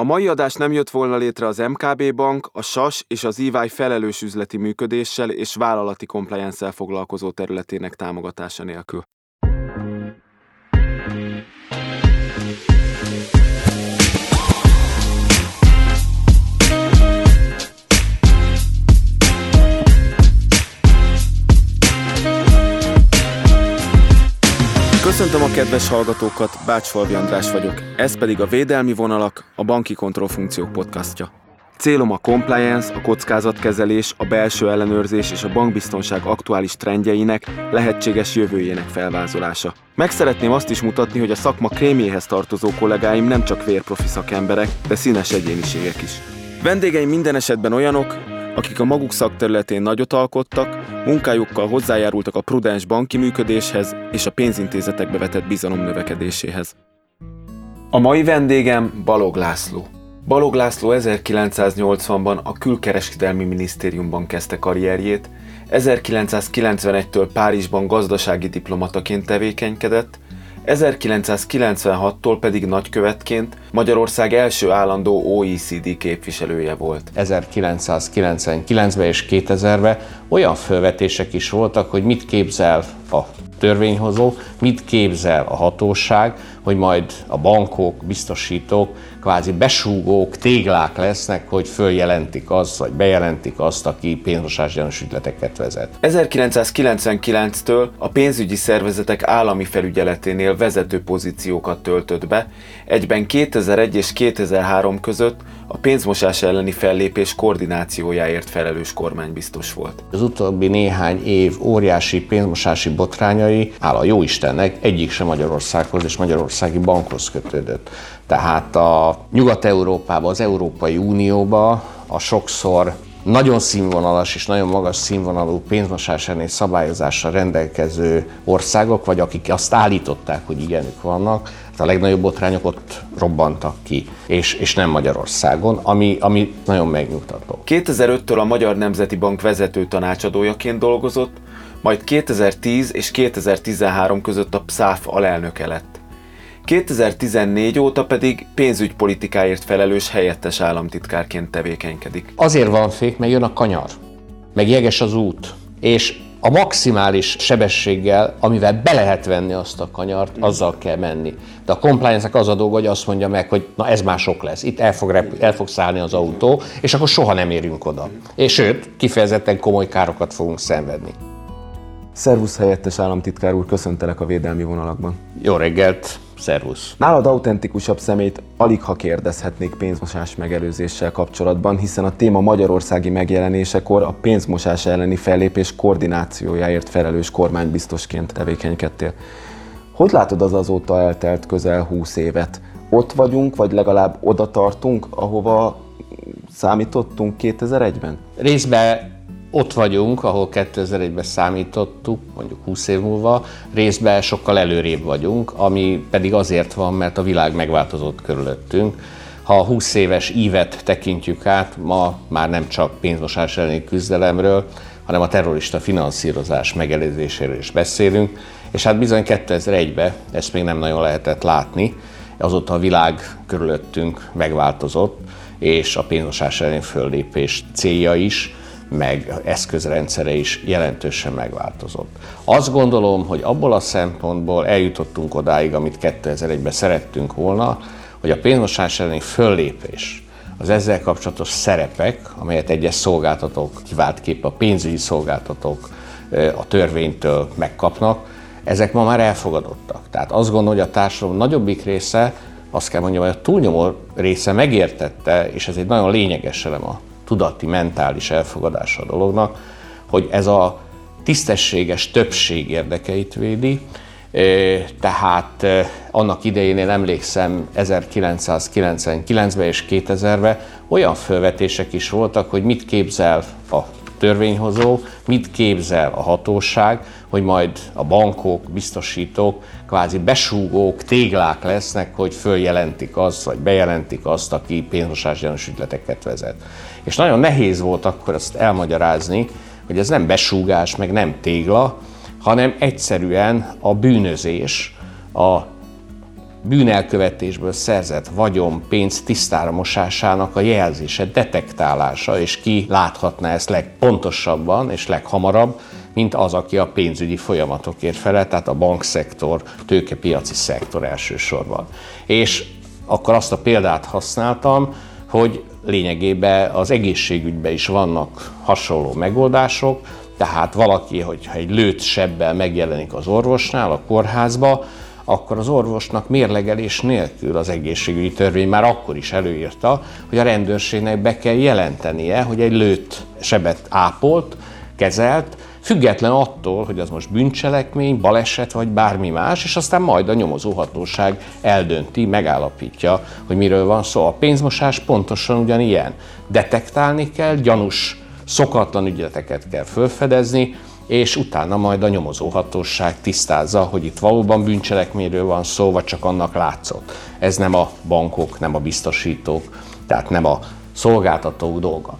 A mai adás nem jött volna létre az MKB Bank, a SAS és az EY felelős üzleti működéssel és vállalati compliance foglalkozó területének támogatása nélkül. Köszöntöm a kedves hallgatókat, Bácsfalvi András vagyok, ez pedig a Védelmi Vonalak, a Banki Kontrollfunkciók podcastja. Célom a compliance, a kockázatkezelés, a belső ellenőrzés és a bankbiztonság aktuális trendjeinek, lehetséges jövőjének felvázolása. Meg szeretném azt is mutatni, hogy a szakma krémjéhez tartozó kollégáim nem csak vérprofi szakemberek, de színes egyéniségek is. Vendégeim minden esetben olyanok, akik a maguk szakterületén nagyot alkottak, munkájukkal hozzájárultak a prudens banki működéshez és a pénzintézetekbe vetett bizalom növekedéséhez. A mai vendégem Balog László. Balog László 1980-ban a Külkereskedelmi Minisztériumban kezdte karrierjét, 1991-től Párizsban gazdasági diplomataként tevékenykedett, 1996-tól pedig nagykövetként Magyarország első állandó OECD képviselője volt. 1999-ben és 2000-ben olyan felvetések is voltak, hogy mit képzel a törvényhozó, mit képzel a hatóság, hogy majd a bankok, biztosítók kvázi besúgók, téglák lesznek, hogy följelentik azt, vagy bejelentik azt, aki pénzmosás gyanús ügyleteket vezet. 1999-től a pénzügyi szervezetek állami felügyeleténél vezető pozíciókat töltött be, egyben 2001 és 2003 között a pénzmosás elleni fellépés koordinációjáért felelős kormánybiztos volt. Az utóbbi néhány év óriási pénzmosási botrányai, hála jó Istennek, egyik sem Magyarországhoz és Magyarországi bankhoz kötődött. Tehát a Nyugat-Európába, az Európai Unióba a sokszor nagyon színvonalas és nagyon magas színvonalú pénzmosás elleni szabályozással rendelkező országok, vagy akik azt állították, hogy ilyenük vannak, a legnagyobb botrányok ott robbantak ki, és, és nem Magyarországon, ami, ami nagyon megnyugtató. 2005-től a Magyar Nemzeti Bank vezető tanácsadójaként dolgozott, majd 2010 és 2013 között a PSAF alelnöke lett. 2014 óta pedig pénzügypolitikáért felelős helyettes államtitkárként tevékenykedik. Azért van fék, mert jön a kanyar, meg jeges az út, és a maximális sebességgel, amivel be lehet venni azt a kanyart, azzal kell menni. De a compliance az a dolga, hogy azt mondja meg, hogy na ez már sok lesz, itt el fog, rep- el fog szállni az autó, és akkor soha nem érünk oda. És sőt, kifejezetten komoly károkat fogunk szenvedni. Szervusz helyettes államtitkár úr, köszöntelek a védelmi vonalakban. Jó reggelt, szervusz. Nálad autentikusabb szemét alig ha kérdezhetnék pénzmosás megelőzéssel kapcsolatban, hiszen a téma magyarországi megjelenésekor a pénzmosás elleni fellépés koordinációjáért felelős kormánybiztosként tevékenykedtél. Hogy látod az azóta eltelt közel 20 évet? Ott vagyunk, vagy legalább oda tartunk, ahova számítottunk 2001-ben? Részben ott vagyunk, ahol 2001-ben számítottuk, mondjuk 20 év múlva, részben sokkal előrébb vagyunk, ami pedig azért van, mert a világ megváltozott körülöttünk. Ha a 20 éves ívet tekintjük át, ma már nem csak pénzmosás elleni küzdelemről, hanem a terrorista finanszírozás megelőzéséről is beszélünk, és hát bizony 2001-ben ezt még nem nagyon lehetett látni, azóta a világ körülöttünk megváltozott, és a pénzmosás elleni föllépés célja is, meg eszközrendszere is jelentősen megváltozott. Azt gondolom, hogy abból a szempontból eljutottunk odáig, amit 2001-ben szerettünk volna, hogy a pénzmosás elleni föllépés, az ezzel kapcsolatos szerepek, amelyet egyes szolgáltatók, kiváltképp a pénzügyi szolgáltatók a törvénytől megkapnak, ezek ma már elfogadottak. Tehát azt gondolom, hogy a társadalom nagyobbik része, azt kell mondjam, hogy a túlnyomó része megértette, és ez egy nagyon lényeges elem a tudati, mentális elfogadása a dolognak, hogy ez a tisztességes többség érdekeit védi, tehát annak idején én emlékszem 1999-ben és 2000-ben olyan felvetések is voltak, hogy mit képzel a törvényhozó, mit képzel a hatóság, hogy majd a bankok, biztosítók kvázi besúgók, téglák lesznek, hogy följelentik azt, vagy bejelentik azt, aki pénzmosás gyanús ügyleteket vezet. És nagyon nehéz volt akkor azt elmagyarázni, hogy ez nem besúgás, meg nem tégla, hanem egyszerűen a bűnözés, a bűnelkövetésből szerzett vagyon, pénz tisztára mosásának a jelzése, detektálása, és ki láthatná ezt legpontosabban és leghamarabb, mint az, aki a pénzügyi folyamatokért felel, tehát a bankszektor, tőkepiaci szektor elsősorban. És akkor azt a példát használtam, hogy lényegében az egészségügyben is vannak hasonló megoldások, tehát valaki, hogyha egy lőtt sebbel megjelenik az orvosnál, a kórházba, akkor az orvosnak mérlegelés nélkül az egészségügyi törvény már akkor is előírta, hogy a rendőrségnek be kell jelentenie, hogy egy lőtt sebet ápolt, kezelt, független attól, hogy az most bűncselekmény, baleset vagy bármi más, és aztán majd a nyomozóhatóság eldönti, megállapítja, hogy miről van szó. A pénzmosás pontosan ugyanilyen. Detektálni kell, gyanús, szokatlan ügyleteket kell felfedezni, és utána majd a nyomozóhatóság tisztázza, hogy itt valóban bűncselekményről van szó, vagy csak annak látszott. Ez nem a bankok, nem a biztosítók, tehát nem a szolgáltatók dolga.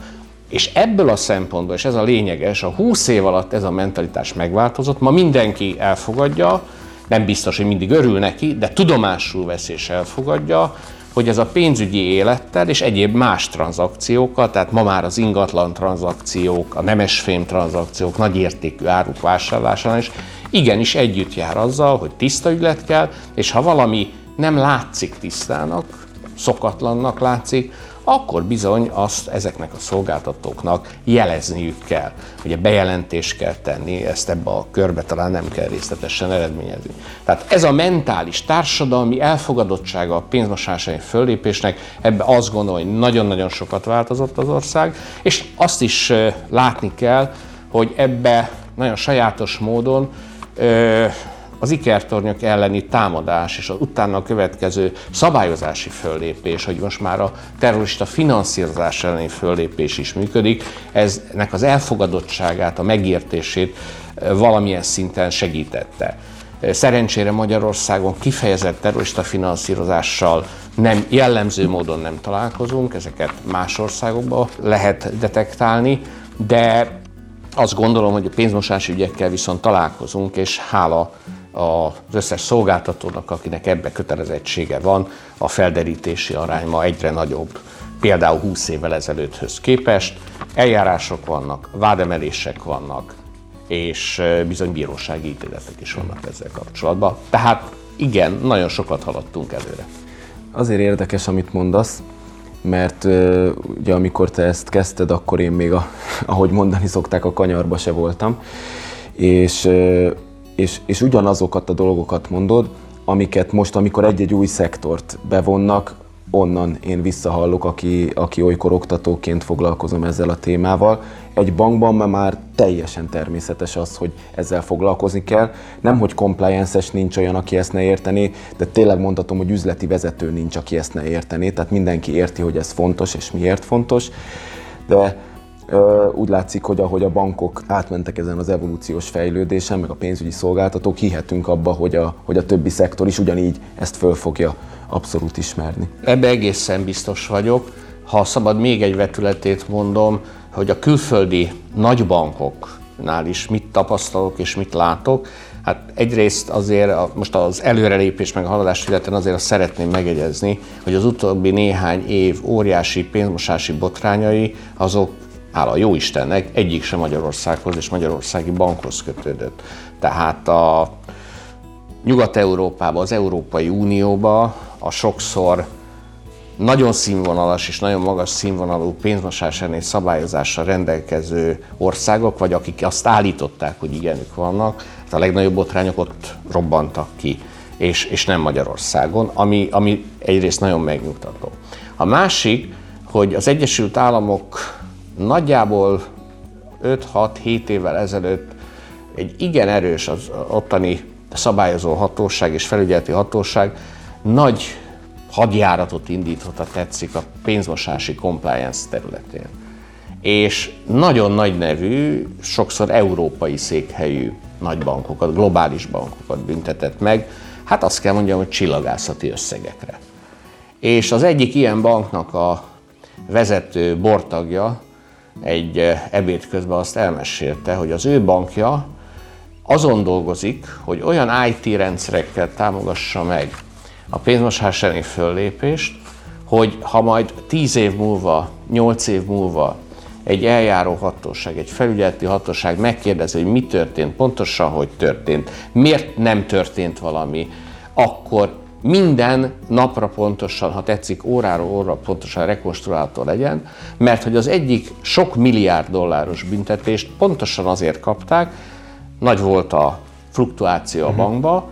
És ebből a szempontból, és ez a lényeges, a 20 év alatt ez a mentalitás megváltozott, ma mindenki elfogadja, nem biztos, hogy mindig örül neki, de tudomásul vesz és elfogadja, hogy ez a pénzügyi élettel és egyéb más tranzakciókkal, tehát ma már az ingatlan tranzakciók, a nemesfém tranzakciók, nagyértékű áruk vásárlásánál is igenis együtt jár azzal, hogy tiszta ügylet kell, és ha valami nem látszik tisztának, szokatlannak látszik, akkor bizony azt ezeknek a szolgáltatóknak jelezniük kell. Ugye bejelentést kell tenni, ezt ebbe a körbe talán nem kell részletesen eredményezni. Tehát ez a mentális, társadalmi elfogadottsága a pénzmosásai föllépésnek, ebbe azt gondolom, hogy nagyon-nagyon sokat változott az ország, és azt is látni kell, hogy ebbe nagyon sajátos módon az ikertornyok elleni támadás és az utána következő szabályozási föllépés, hogy most már a terrorista finanszírozás elleni föllépés is működik, eznek az elfogadottságát, a megértését eh, valamilyen szinten segítette. Eh, szerencsére Magyarországon kifejezett terrorista finanszírozással nem jellemző módon nem találkozunk, ezeket más országokban lehet detektálni, de azt gondolom, hogy a pénzmosási ügyekkel viszont találkozunk, és hála az összes szolgáltatónak, akinek ebbe kötelezettsége van, a felderítési arány ma egyre nagyobb, például 20 évvel ezelőtthöz képest. Eljárások vannak, vádemelések vannak, és bizony bírósági ítéletek is vannak ezzel kapcsolatban. Tehát igen, nagyon sokat haladtunk előre. Azért érdekes, amit mondasz, mert ugye amikor te ezt kezdted, akkor én még, a, ahogy mondani szokták, a kanyarba se voltam, és és, és ugyanazokat a dolgokat mondod, amiket most, amikor egy-egy új szektort bevonnak, onnan én visszahallok, aki, aki olykor oktatóként foglalkozom ezzel a témával. Egy bankban már teljesen természetes az, hogy ezzel foglalkozni kell. Nem, hogy compliance-es nincs olyan, aki ezt ne értené, de tényleg mondhatom, hogy üzleti vezető nincs, aki ezt ne értené. Tehát mindenki érti, hogy ez fontos és miért fontos. De úgy látszik, hogy ahogy a bankok átmentek ezen az evolúciós fejlődésen, meg a pénzügyi szolgáltatók, hihetünk abba, hogy a, hogy a többi szektor is ugyanígy ezt föl fogja abszolút ismerni. Ebbe egészen biztos vagyok. Ha szabad még egy vetületét mondom, hogy a külföldi nagybankoknál is mit tapasztalok és mit látok, Hát egyrészt azért most az előrelépés meg a haladás illetve azért azt szeretném megegyezni, hogy az utóbbi néhány év óriási pénzmosási botrányai azok hála jó Istennek, egyik sem Magyarországhoz és Magyarországi bankhoz kötődött. Tehát a Nyugat-Európában, az Európai Unióba a sokszor nagyon színvonalas és nagyon magas színvonalú pénzmosás elleni szabályozással rendelkező országok, vagy akik azt állították, hogy igenük vannak, hát a legnagyobb botrányok ott robbantak ki, és, és nem Magyarországon, ami, ami egyrészt nagyon megnyugtató. A másik, hogy az Egyesült Államok nagyjából 5-6-7 évvel ezelőtt egy igen erős az ottani szabályozó hatóság és felügyeleti hatóság nagy hadjáratot indított, ha tetszik, a pénzmosási compliance területén. És nagyon nagy nevű, sokszor európai székhelyű nagybankokat, globális bankokat büntetett meg, hát azt kell mondjam, hogy csillagászati összegekre. És az egyik ilyen banknak a vezető bortagja egy eh, ebéd közben azt elmesélte, hogy az ő bankja azon dolgozik, hogy olyan IT rendszerekkel támogassa meg a pénzmosás elleni föllépést, hogy ha majd 10 év múlva, 8 év múlva egy eljáró hatóság, egy felügyeleti hatóság megkérdezi, hogy mi történt, pontosan hogy történt, miért nem történt valami, akkor minden napra pontosan, ha tetszik, órára óra pontosan rekonstruálható legyen, mert hogy az egyik sok milliárd dolláros büntetést pontosan azért kapták, nagy volt a fluktuáció a mhm. bankba,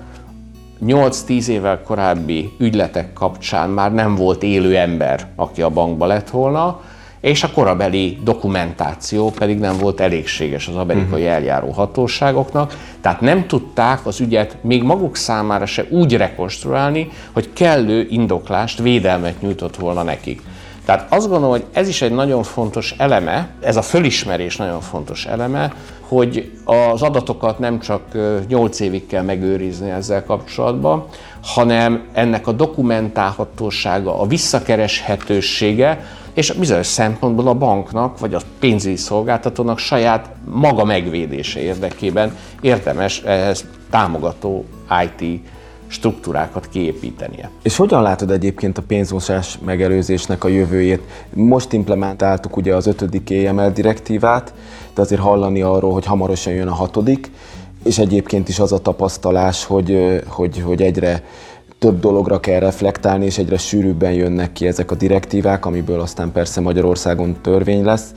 8-10 évvel korábbi ügyletek kapcsán már nem volt élő ember, aki a bankba lett volna, és a korabeli dokumentáció pedig nem volt elégséges az amerikai uh-huh. eljáró hatóságoknak, tehát nem tudták az ügyet még maguk számára se úgy rekonstruálni, hogy kellő indoklást, védelmet nyújtott volna nekik. Tehát azt gondolom, hogy ez is egy nagyon fontos eleme, ez a fölismerés nagyon fontos eleme, hogy az adatokat nem csak 8 évig kell megőrizni ezzel kapcsolatban, hanem ennek a dokumentálhatósága, a visszakereshetősége, és bizonyos szempontból a banknak, vagy a pénzügyi szolgáltatónak saját maga megvédése érdekében érdemes ehhez támogató IT struktúrákat kiépítenie. És hogyan látod egyébként a pénzmosás megelőzésnek a jövőjét? Most implementáltuk ugye az ötödik EML direktívát, de azért hallani arról, hogy hamarosan jön a hatodik, és egyébként is az a tapasztalás, hogy, hogy, hogy egyre több dologra kell reflektálni, és egyre sűrűbben jönnek ki ezek a direktívák, amiből aztán persze Magyarországon törvény lesz.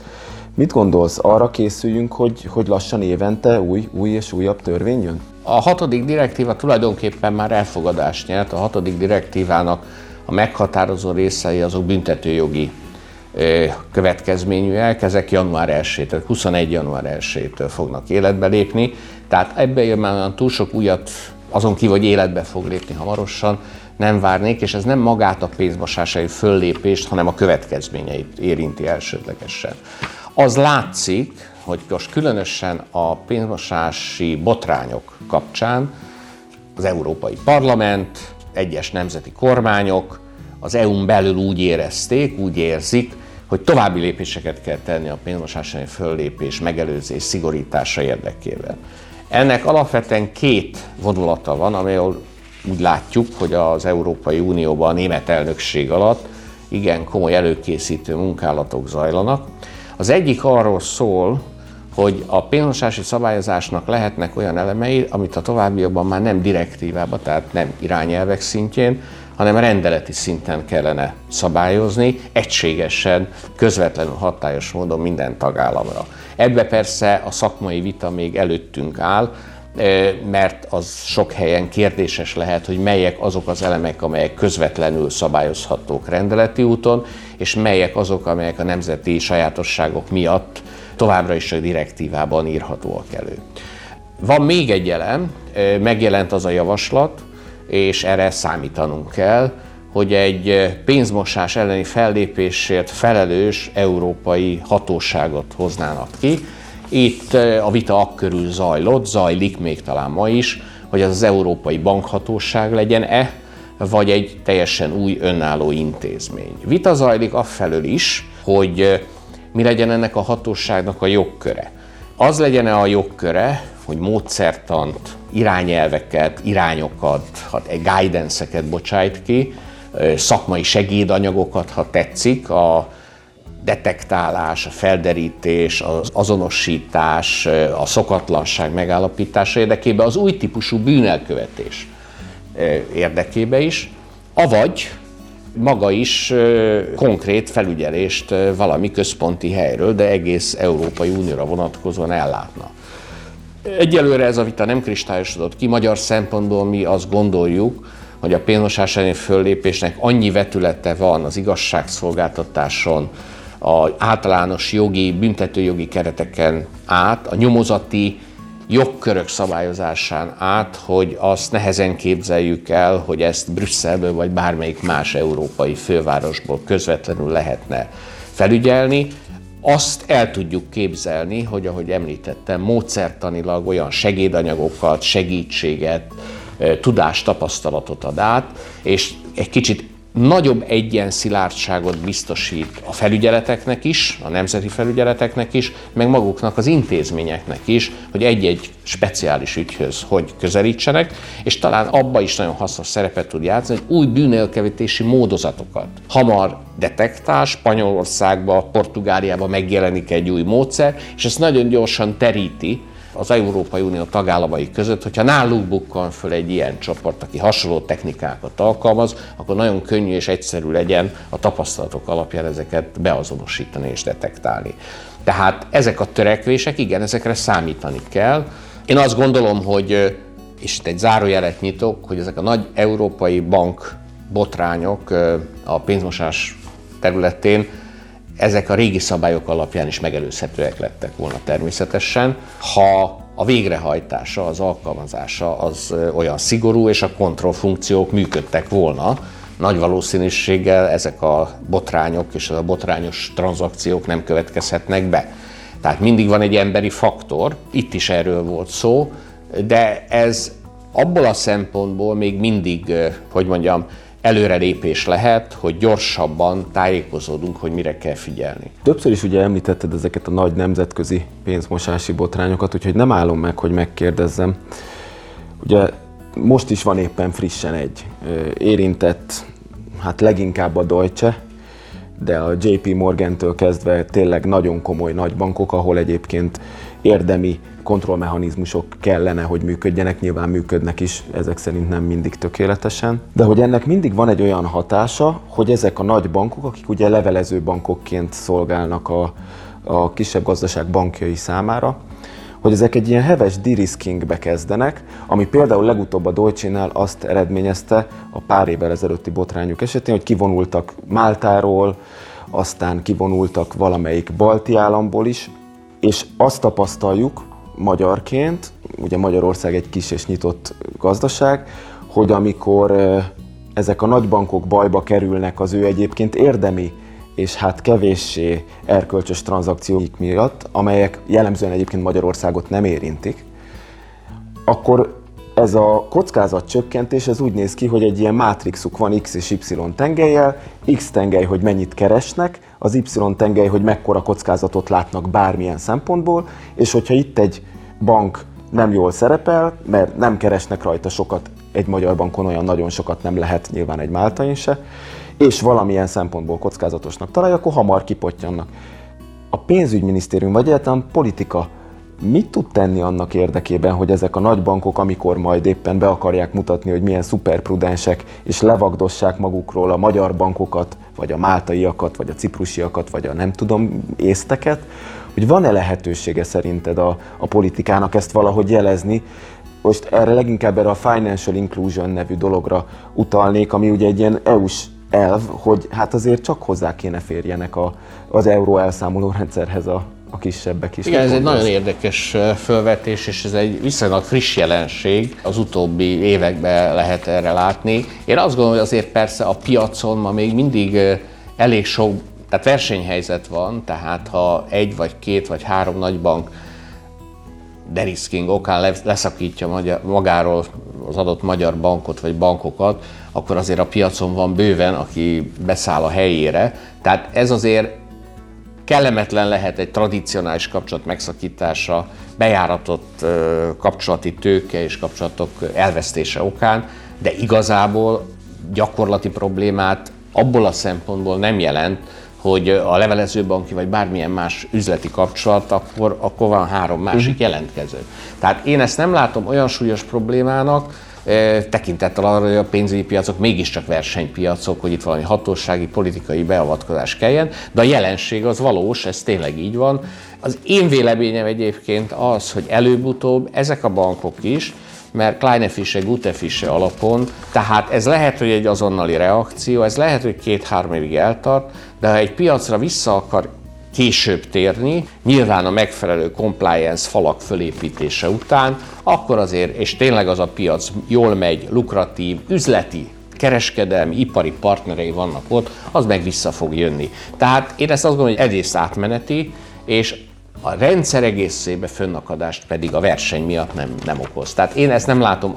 Mit gondolsz, arra készüljünk, hogy, hogy lassan évente új, új és újabb törvény jön? A hatodik direktíva tulajdonképpen már elfogadást nyert. A hatodik direktívának a meghatározó részei azok büntetőjogi következményűek, ezek január 1 tehát 21. január 1-től fognak életbe lépni. Tehát ebben már túl sok újat azon kívül, hogy életbe fog lépni hamarosan, nem várnék, és ez nem magát a pénzmosásai föllépést, hanem a következményeit érinti elsődlegesen. Az látszik, hogy most különösen a pénzmosási botrányok kapcsán az Európai Parlament, egyes nemzeti kormányok az EU-n belül úgy érezték, úgy érzik, hogy további lépéseket kell tenni a pénzmosási föllépés, megelőzés, szigorítása érdekében. Ennek alapvetően két vonulata van, amelyről úgy látjuk, hogy az Európai Unióban a német elnökség alatt igen komoly előkészítő munkálatok zajlanak. Az egyik arról szól, hogy a pénzmosási szabályozásnak lehetnek olyan elemei, amit a továbbiakban már nem direktívába, tehát nem irányelvek szintjén, hanem rendeleti szinten kellene szabályozni, egységesen, közvetlenül hatályos módon minden tagállamra. Ebbe persze a szakmai vita még előttünk áll, mert az sok helyen kérdéses lehet, hogy melyek azok az elemek, amelyek közvetlenül szabályozhatók rendeleti úton, és melyek azok, amelyek a nemzeti sajátosságok miatt továbbra is a direktívában írhatóak elő. Van még egy elem, megjelent az a javaslat, és erre számítanunk kell, hogy egy pénzmosás elleni fellépésért felelős európai hatóságot hoznának ki. Itt a vita akkörül zajlott, zajlik még talán ma is, hogy az az Európai Bankhatóság legyen-e, vagy egy teljesen új önálló intézmény. Vita zajlik afelől is, hogy mi legyen ennek a hatóságnak a jogköre. Az legyen-e a jogköre, hogy módszertant, irányelveket, irányokat, egy guidance-eket bocsájt ki, szakmai segédanyagokat, ha tetszik, a detektálás, a felderítés, az azonosítás, a szokatlanság megállapítása érdekében, az új típusú bűnelkövetés érdekébe is, avagy maga is konkrét felügyelést valami központi helyről, de egész Európai Unióra vonatkozóan ellátna. Egyelőre ez a vita nem kristályosodott ki. Magyar szempontból mi azt gondoljuk, hogy a pénzmosás elleni föllépésnek annyi vetülete van az igazságszolgáltatáson, a általános jogi, büntetőjogi kereteken át, a nyomozati jogkörök szabályozásán át, hogy azt nehezen képzeljük el, hogy ezt Brüsszelből vagy bármelyik más európai fővárosból közvetlenül lehetne felügyelni. Azt el tudjuk képzelni, hogy ahogy említettem, módszertanilag olyan segédanyagokat, segítséget, tudást, tapasztalatot ad át, és egy kicsit nagyobb egyen-szilárdságot biztosít a felügyeleteknek is, a nemzeti felügyeleteknek is, meg maguknak az intézményeknek is, hogy egy-egy speciális ügyhöz hogy közelítsenek, és talán abba is nagyon hasznos szerepet tud játszani, hogy új bűnelkövetési módozatokat. Hamar detektál, Spanyolországba, Portugáliába megjelenik egy új módszer, és ezt nagyon gyorsan teríti az Európai Unió tagállamai között, hogyha náluk bukkan föl egy ilyen csoport, aki hasonló technikákat alkalmaz, akkor nagyon könnyű és egyszerű legyen a tapasztalatok alapján ezeket beazonosítani és detektálni. Tehát ezek a törekvések, igen, ezekre számítani kell. Én azt gondolom, hogy, és itt egy zárójelet nyitok, hogy ezek a nagy európai bank botrányok a pénzmosás területén ezek a régi szabályok alapján is megelőzhetőek lettek volna természetesen, ha a végrehajtása, az alkalmazása az olyan szigorú, és a kontrollfunkciók működtek volna, nagy valószínűséggel ezek a botrányok és a botrányos tranzakciók nem következhetnek be. Tehát mindig van egy emberi faktor, itt is erről volt szó, de ez abból a szempontból még mindig, hogy mondjam, előrelépés lehet, hogy gyorsabban tájékozódunk, hogy mire kell figyelni. Többször is ugye említetted ezeket a nagy nemzetközi pénzmosási botrányokat, úgyhogy nem állom meg, hogy megkérdezzem. Ugye most is van éppen frissen egy érintett, hát leginkább a Deutsche, de a JP Morgan-től kezdve tényleg nagyon komoly nagybankok, ahol egyébként érdemi kontrollmechanizmusok kellene, hogy működjenek, nyilván működnek is, ezek szerint nem mindig tökéletesen. De hogy ennek mindig van egy olyan hatása, hogy ezek a nagy bankok, akik ugye levelező bankokként szolgálnak a, a kisebb gazdaság bankjai számára, hogy ezek egy ilyen heves de-riskingbe kezdenek, ami például legutóbb a Deutsche-nál azt eredményezte a pár évvel ezelőtti botrányuk esetén, hogy kivonultak Máltáról, aztán kivonultak valamelyik balti államból is, és azt tapasztaljuk magyarként, ugye Magyarország egy kis és nyitott gazdaság, hogy amikor ezek a nagybankok bajba kerülnek az ő egyébként érdemi és hát kevéssé erkölcsös tranzakcióik miatt, amelyek jellemzően egyébként Magyarországot nem érintik, akkor ez a kockázat csökkentés ez úgy néz ki, hogy egy ilyen mátrixuk van X és Y tengelyel, X tengely, hogy mennyit keresnek, az Y tengely, hogy mekkora kockázatot látnak bármilyen szempontból, és hogyha itt egy bank nem jól szerepel, mert nem keresnek rajta sokat, egy magyar bankon olyan nagyon sokat nem lehet, nyilván egy máltain se, és valamilyen szempontból kockázatosnak találja, akkor hamar kipottyannak. A pénzügyminisztérium vagy egyáltalán politika mit tud tenni annak érdekében, hogy ezek a nagy bankok, amikor majd éppen be akarják mutatni, hogy milyen szuperprudensek, és levagdossák magukról a magyar bankokat, vagy a máltaiakat, vagy a ciprusiakat, vagy a nem tudom észteket, hogy van-e lehetősége szerinted a, a politikának ezt valahogy jelezni, most erre leginkább erre a Financial Inclusion nevű dologra utalnék, ami ugye egy ilyen EU-s elv, hogy hát azért csak hozzá kéne férjenek a, az euró elszámoló rendszerhez a, a kisebbek is. Igen, ez egy nagyon érdekes fölvetés, és ez egy viszonylag friss jelenség. Az utóbbi években lehet erre látni. Én azt gondolom, hogy azért persze a piacon ma még mindig elég sok, tehát versenyhelyzet van, tehát ha egy vagy két vagy három nagy bank derisking okán leszakítja magáról az adott magyar bankot vagy bankokat, akkor azért a piacon van bőven, aki beszáll a helyére. Tehát ez azért kellemetlen lehet egy tradicionális kapcsolat megszakítása, bejáratott kapcsolati tőke és kapcsolatok elvesztése okán, de igazából gyakorlati problémát abból a szempontból nem jelent, hogy a levelezőbanki vagy bármilyen más üzleti kapcsolat, akkor, akkor van három másik uh-huh. jelentkező. Tehát én ezt nem látom olyan súlyos problémának, tekintettel arra, hogy a pénzügyi piacok mégiscsak versenypiacok, hogy itt valami hatósági, politikai beavatkozás kelljen, de a jelenség az valós, ez tényleg így van. Az én véleményem egyébként az, hogy előbb-utóbb ezek a bankok is, mert Kleinefische, Gutefische alapon, tehát ez lehet, hogy egy azonnali reakció, ez lehet, hogy két-három évig eltart, de ha egy piacra vissza akar később térni, nyilván a megfelelő compliance falak fölépítése után, akkor azért, és tényleg az a piac jól megy, lukratív, üzleti kereskedelmi, ipari partnerei vannak ott, az meg vissza fog jönni. Tehát én ezt azt gondolom, hogy egész átmeneti, és a rendszer egészébe fönnakadást pedig a verseny miatt nem, nem okoz. Tehát én ezt nem látom.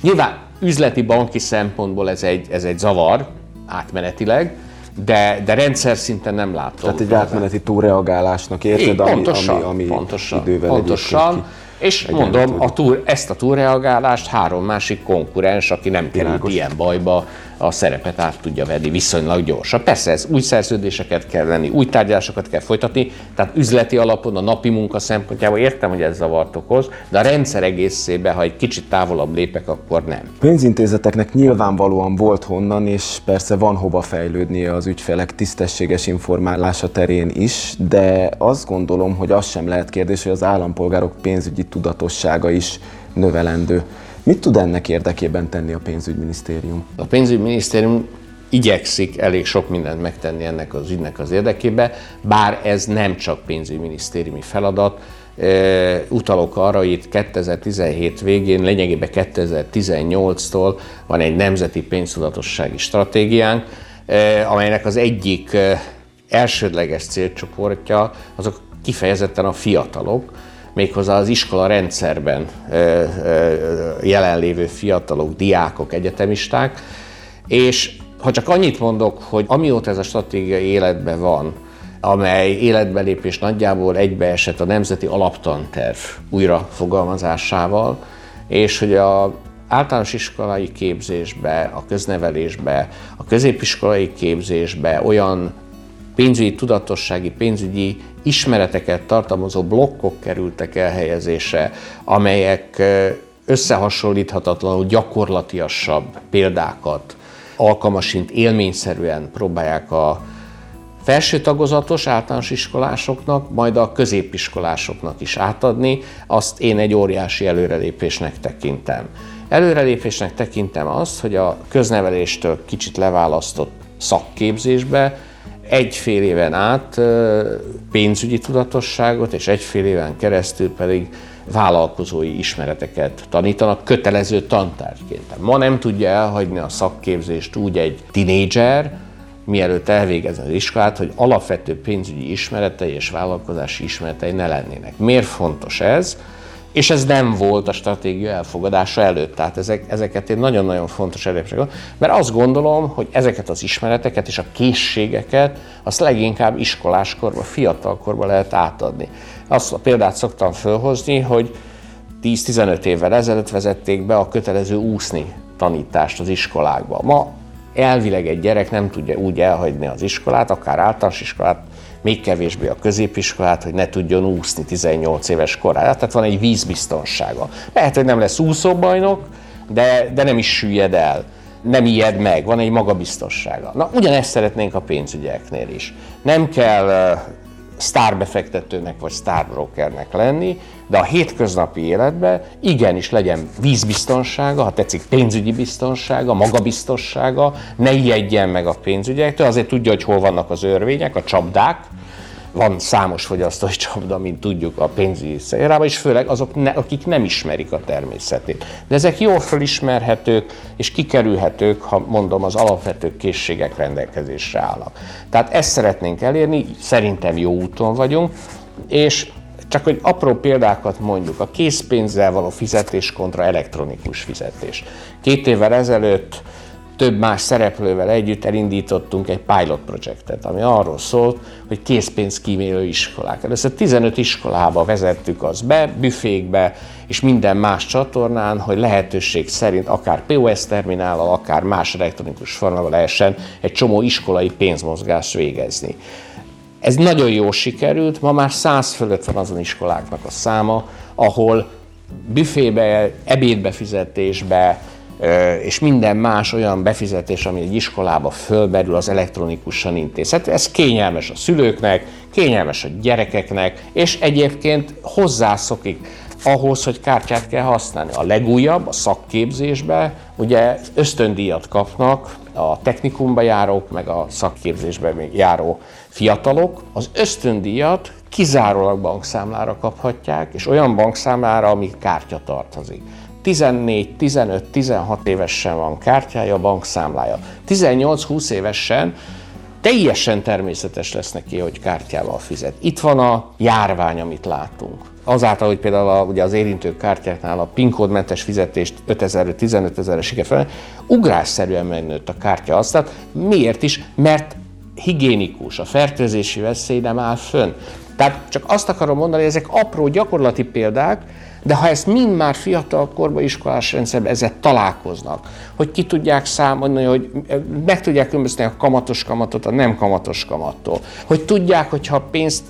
Nyilván üzleti banki szempontból ez egy, ez egy zavar, átmenetileg, de, de rendszer szinten nem látom. Tehát egy átmeneti túlreagálásnak érted, ami, pontosan, ami, ami pontosan, idővel pontosan. És mondom, a túl, ezt a túlreagálást három másik konkurens, aki nem került ilyen bajba, a szerepet át tudja venni viszonylag gyorsan. Persze ez új szerződéseket kell venni, új tárgyalásokat kell folytatni, tehát üzleti alapon a napi munka szempontjából értem, hogy ez zavart okoz, de a rendszer egészében, ha egy kicsit távolabb lépek, akkor nem. Pénzintézeteknek nyilvánvalóan volt honnan, és persze van hova fejlődnie az ügyfelek tisztességes informálása terén is, de azt gondolom, hogy az sem lehet kérdés, hogy az állampolgárok pénzügyi tudatossága is növelendő. Mit tud ennek érdekében tenni a pénzügyminisztérium? A pénzügyminisztérium igyekszik elég sok mindent megtenni ennek az ügynek az érdekébe, bár ez nem csak pénzügyminisztériumi feladat, utalok arra, itt 2017 végén, lényegében 2018-tól van egy nemzeti pénztudatossági stratégiánk, amelynek az egyik elsődleges célcsoportja azok kifejezetten a fiatalok, méghozzá az iskola rendszerben jelenlévő fiatalok, diákok, egyetemisták, és ha csak annyit mondok, hogy amióta ez a stratégia életben van, amely életbelépés nagyjából egybeesett a Nemzeti Alaptanterv újrafogalmazásával, és hogy a általános iskolai képzésbe, a köznevelésbe, a középiskolai képzésbe olyan pénzügyi tudatossági, pénzügyi ismereteket tartalmazó blokkok kerültek elhelyezésre, amelyek összehasonlíthatatlanul gyakorlatiasabb példákat alkalmasint élményszerűen próbálják a felső tagozatos általános iskolásoknak, majd a középiskolásoknak is átadni, azt én egy óriási előrelépésnek tekintem. Előrelépésnek tekintem azt, hogy a közneveléstől kicsit leválasztott szakképzésbe egy-fél éven át pénzügyi tudatosságot, és egy-fél éven keresztül pedig vállalkozói ismereteket tanítanak kötelező tantárgyként. Ma nem tudja elhagyni a szakképzést úgy egy tinédzser, mielőtt elvégezni az iskolát, hogy alapvető pénzügyi ismeretei és vállalkozási ismeretei ne lennének. Miért fontos ez? És ez nem volt a stratégia elfogadása előtt. Tehát ezek, ezeket én nagyon-nagyon fontos előbb, mert azt gondolom, hogy ezeket az ismereteket és a készségeket azt leginkább iskoláskorban, fiatalkorban lehet átadni. Azt a példát szoktam fölhozni, hogy 10-15 évvel ezelőtt vezették be a kötelező úszni tanítást az iskolákba. Ma elvileg egy gyerek nem tudja úgy elhagyni az iskolát, akár általános iskolát, még kevésbé a középiskolát, hogy ne tudjon úszni 18 éves korára. Tehát van egy vízbiztonsága. Lehet, hogy nem lesz úszóbajnok, de, de nem is süllyed el. Nem ijed meg, van egy magabiztossága. Na, ugyanezt szeretnénk a pénzügyeknél is. Nem kell sztárbefektetőnek vagy sztárbrokernek lenni, de a hétköznapi életben igenis legyen vízbiztonsága, ha tetszik pénzügyi biztonsága, magabiztossága, ne ijedjen meg a pénzügyektől, azért tudja, hogy hol vannak az örvények, a csapdák, van számos fogyasztói csapda, mint tudjuk a pénzügyi szférában, és főleg azok, ne, akik nem ismerik a természetét. De ezek jól felismerhetők és kikerülhetők, ha mondom, az alapvető készségek rendelkezésre állnak. Tehát ezt szeretnénk elérni, szerintem jó úton vagyunk, és csak hogy apró példákat mondjuk, a készpénzzel való fizetés kontra elektronikus fizetés. Két évvel ezelőtt több más szereplővel együtt elindítottunk egy pilot projektet, ami arról szólt, hogy készpénz kímélő iskolák. Először 15 iskolába vezettük azt be, büfékbe és minden más csatornán, hogy lehetőség szerint akár POS terminállal, akár más elektronikus formával lehessen egy csomó iskolai pénzmozgást végezni. Ez nagyon jól sikerült, ma már száz fölött van azon iskoláknak a száma, ahol büfébe, ebédbefizetésbe, és minden más olyan befizetés, ami egy iskolába fölberül, az elektronikusan intézhető. Ez kényelmes a szülőknek, kényelmes a gyerekeknek, és egyébként hozzászokik ahhoz, hogy kártyát kell használni. A legújabb a szakképzésbe, ugye ösztöndíjat kapnak a technikumba járók, meg a szakképzésbe még járó fiatalok. Az ösztöndíjat kizárólag bankszámlára kaphatják, és olyan bankszámlára, ami kártya tartozik. 14, 15, 16 évesen van kártyája, bankszámlája. 18-20 évesen teljesen természetes lesz neki, hogy kártyával fizet. Itt van a járvány, amit látunk. azáltal, hogy például a, ugye az érintő kártyáknál a PIN kódmentes fizetést 5000 15 ezerre sikerül ugrásszerűen megnőtt a kártya azt, miért is? Mert higiénikus, a fertőzési veszély nem áll fönn. Tehát csak azt akarom mondani, ezek apró gyakorlati példák, de ha ezt mind már fiatal korban iskolás rendszerben ezzel találkoznak, hogy ki tudják számolni, hogy meg tudják különböztetni a kamatos kamatot a nem kamatos kamattól, hogy tudják, hogyha a pénzt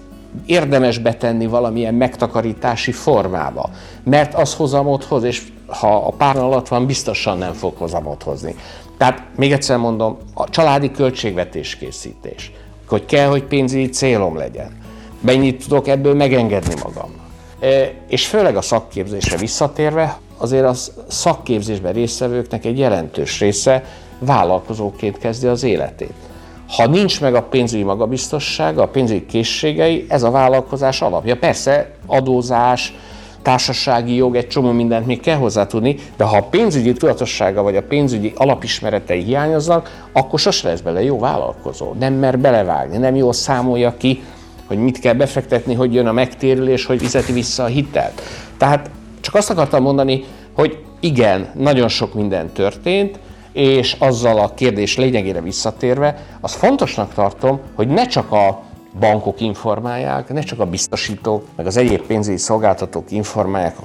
érdemes betenni valamilyen megtakarítási formába, mert az hozamot hoz, és ha a pár alatt van, biztosan nem fog hozamot hozni. Tehát még egyszer mondom, a családi költségvetés készítés, hogy kell, hogy pénzügyi célom legyen. Mennyit tudok ebből megengedni magamnak. És főleg a szakképzésre visszatérve, azért a szakképzésben résztvevőknek egy jelentős része vállalkozóként kezdi az életét. Ha nincs meg a pénzügyi magabiztossága, a pénzügyi készségei, ez a vállalkozás alapja. Persze adózás, társasági jog, egy csomó mindent még kell hozzá tudni, de ha a pénzügyi tudatossága vagy a pénzügyi alapismeretei hiányoznak, akkor sose lesz bele jó vállalkozó. Nem mer belevágni, nem jól számolja ki, hogy mit kell befektetni, hogy jön a megtérülés, hogy fizeti vissza a hitelt. Tehát csak azt akartam mondani, hogy igen, nagyon sok minden történt, és azzal a kérdés lényegére visszatérve, az fontosnak tartom, hogy ne csak a bankok informálják, ne csak a biztosítók, meg az egyéb pénzügyi szolgáltatók informálják,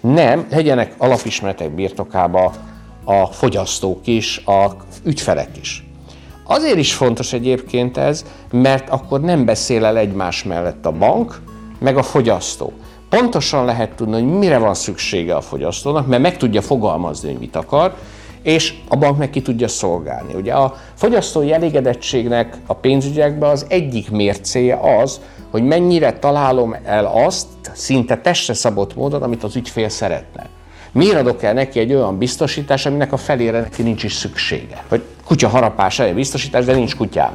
nem, legyenek alapismeretek birtokába a fogyasztók is, a ügyfelek is. Azért is fontos egyébként ez, mert akkor nem beszél el egymás mellett a bank, meg a fogyasztó. Pontosan lehet tudni, hogy mire van szüksége a fogyasztónak, mert meg tudja fogalmazni, hogy mit akar, és a bank meg ki tudja szolgálni. Ugye a fogyasztói elégedettségnek a pénzügyekben az egyik mércéje az, hogy mennyire találom el azt szinte testre szabott módon, amit az ügyfél szeretne. Miért adok el neki egy olyan biztosítás, aminek a felére neki nincs is szüksége? Hogy kutya harapás egy biztosítás, de nincs kutyám.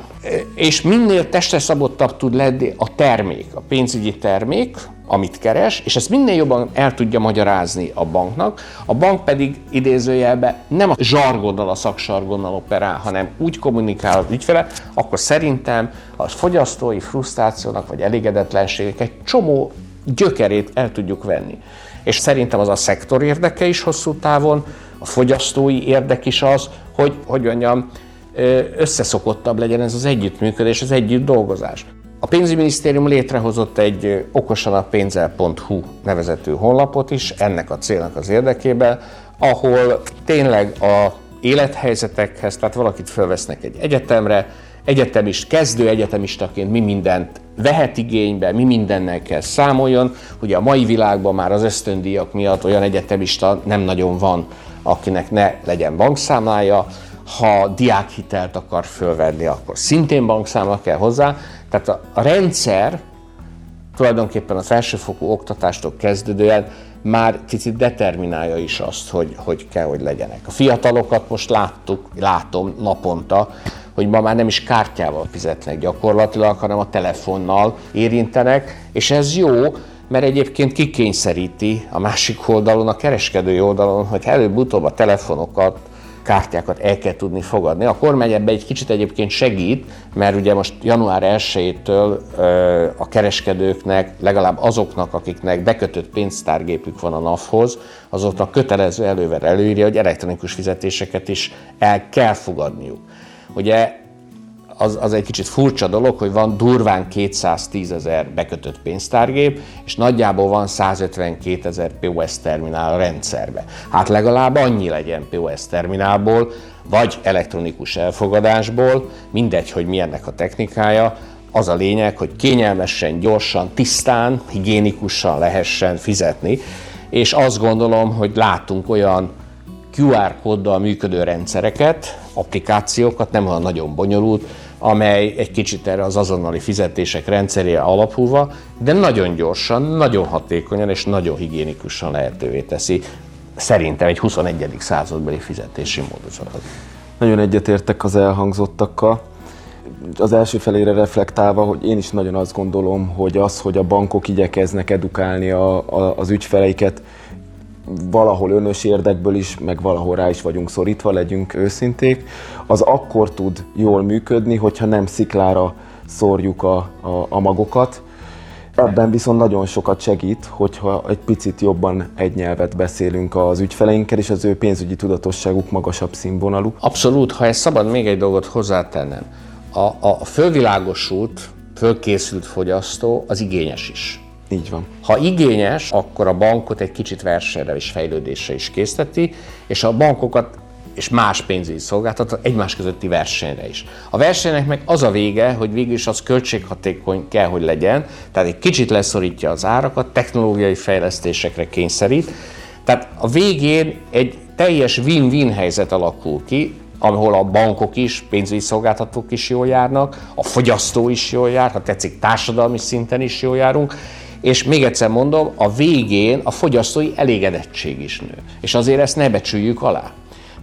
És minél testre szabottabb tud lenni a termék, a pénzügyi termék, amit keres, és ezt minél jobban el tudja magyarázni a banknak, a bank pedig idézőjelben nem a zsargonnal, a szaksargonnal operál, hanem úgy kommunikál az ügyfele, akkor szerintem a fogyasztói frusztrációnak vagy elégedetlenségek egy csomó gyökerét el tudjuk venni. És szerintem az a szektor érdeke is hosszú távon, a fogyasztói érdek is az, hogy, hogy mondjam, összeszokottabb legyen ez az együttműködés, az együtt dolgozás. A pénzügyminisztérium létrehozott egy okosanappénzel.hu nevezetű honlapot is ennek a célnak az érdekében, ahol tényleg a élethelyzetekhez, tehát valakit felvesznek egy egyetemre, egyetemist, kezdő egyetemistaként mi mindent vehet igénybe, mi mindennel kell számoljon. Ugye a mai világban már az ösztöndíjak miatt olyan egyetemista nem nagyon van, akinek ne legyen bankszámlája. Ha diákhitelt akar fölvenni, akkor szintén bankszámla kell hozzá. Tehát a, rendszer tulajdonképpen a felsőfokú oktatástól kezdődően már kicsit determinálja is azt, hogy, hogy kell, hogy legyenek. A fiatalokat most láttuk, látom naponta, hogy ma már nem is kártyával fizetnek gyakorlatilag, hanem a telefonnal érintenek, és ez jó, mert egyébként kikényszeríti a másik oldalon, a kereskedői oldalon, hogy előbb-utóbb a telefonokat, kártyákat el kell tudni fogadni. A kormány ebben egy kicsit egyébként segít, mert ugye most január 1-től a kereskedőknek, legalább azoknak, akiknek bekötött pénztárgépük van a NAV-hoz, azoknak kötelező elővel előírja, hogy elektronikus fizetéseket is el kell fogadniuk. Ugye az, az egy kicsit furcsa dolog, hogy van durván 210 ezer bekötött pénztárgép, és nagyjából van 152 ezer POS terminál a rendszerbe. Hát legalább annyi legyen POS terminálból, vagy elektronikus elfogadásból, mindegy, hogy milyennek a technikája, az a lényeg, hogy kényelmesen, gyorsan, tisztán, higiénikusan lehessen fizetni, és azt gondolom, hogy látunk olyan QR kóddal működő rendszereket, applikációkat, nem olyan nagyon bonyolult, amely egy kicsit erre az azonnali fizetések rendszerére alapulva, de nagyon gyorsan, nagyon hatékonyan és nagyon higiénikusan lehetővé teszi szerintem egy 21. századbeli fizetési módozatot. Nagyon egyetértek az elhangzottakkal. Az első felére reflektálva, hogy én is nagyon azt gondolom, hogy az, hogy a bankok igyekeznek edukálni a, a, az ügyfeleiket, valahol önös érdekből is, meg valahol rá is vagyunk szorítva, legyünk őszinték, az akkor tud jól működni, hogyha nem sziklára szórjuk a, a, a magokat. Ebben viszont nagyon sokat segít, hogyha egy picit jobban egy nyelvet beszélünk az ügyfeleinkkel, és az ő pénzügyi tudatosságuk magasabb színvonalú. Abszolút, ha ez szabad még egy dolgot hozzátennem. A, a fölvilágosult, fölkészült fogyasztó az igényes is. Így van. Ha igényes, akkor a bankot egy kicsit versenyre és fejlődésre is készteti, és a bankokat és más pénzügyi szolgáltató egymás közötti versenyre is. A versenynek meg az a vége, hogy végül is az költséghatékony kell, hogy legyen, tehát egy kicsit leszorítja az árakat, technológiai fejlesztésekre kényszerít, tehát a végén egy teljes win-win helyzet alakul ki, ahol a bankok is, pénzügyi szolgáltatók is jól járnak, a fogyasztó is jól jár, ha tetszik, társadalmi szinten is jól járunk, és még egyszer mondom, a végén a fogyasztói elégedettség is nő. És azért ezt ne becsüljük alá.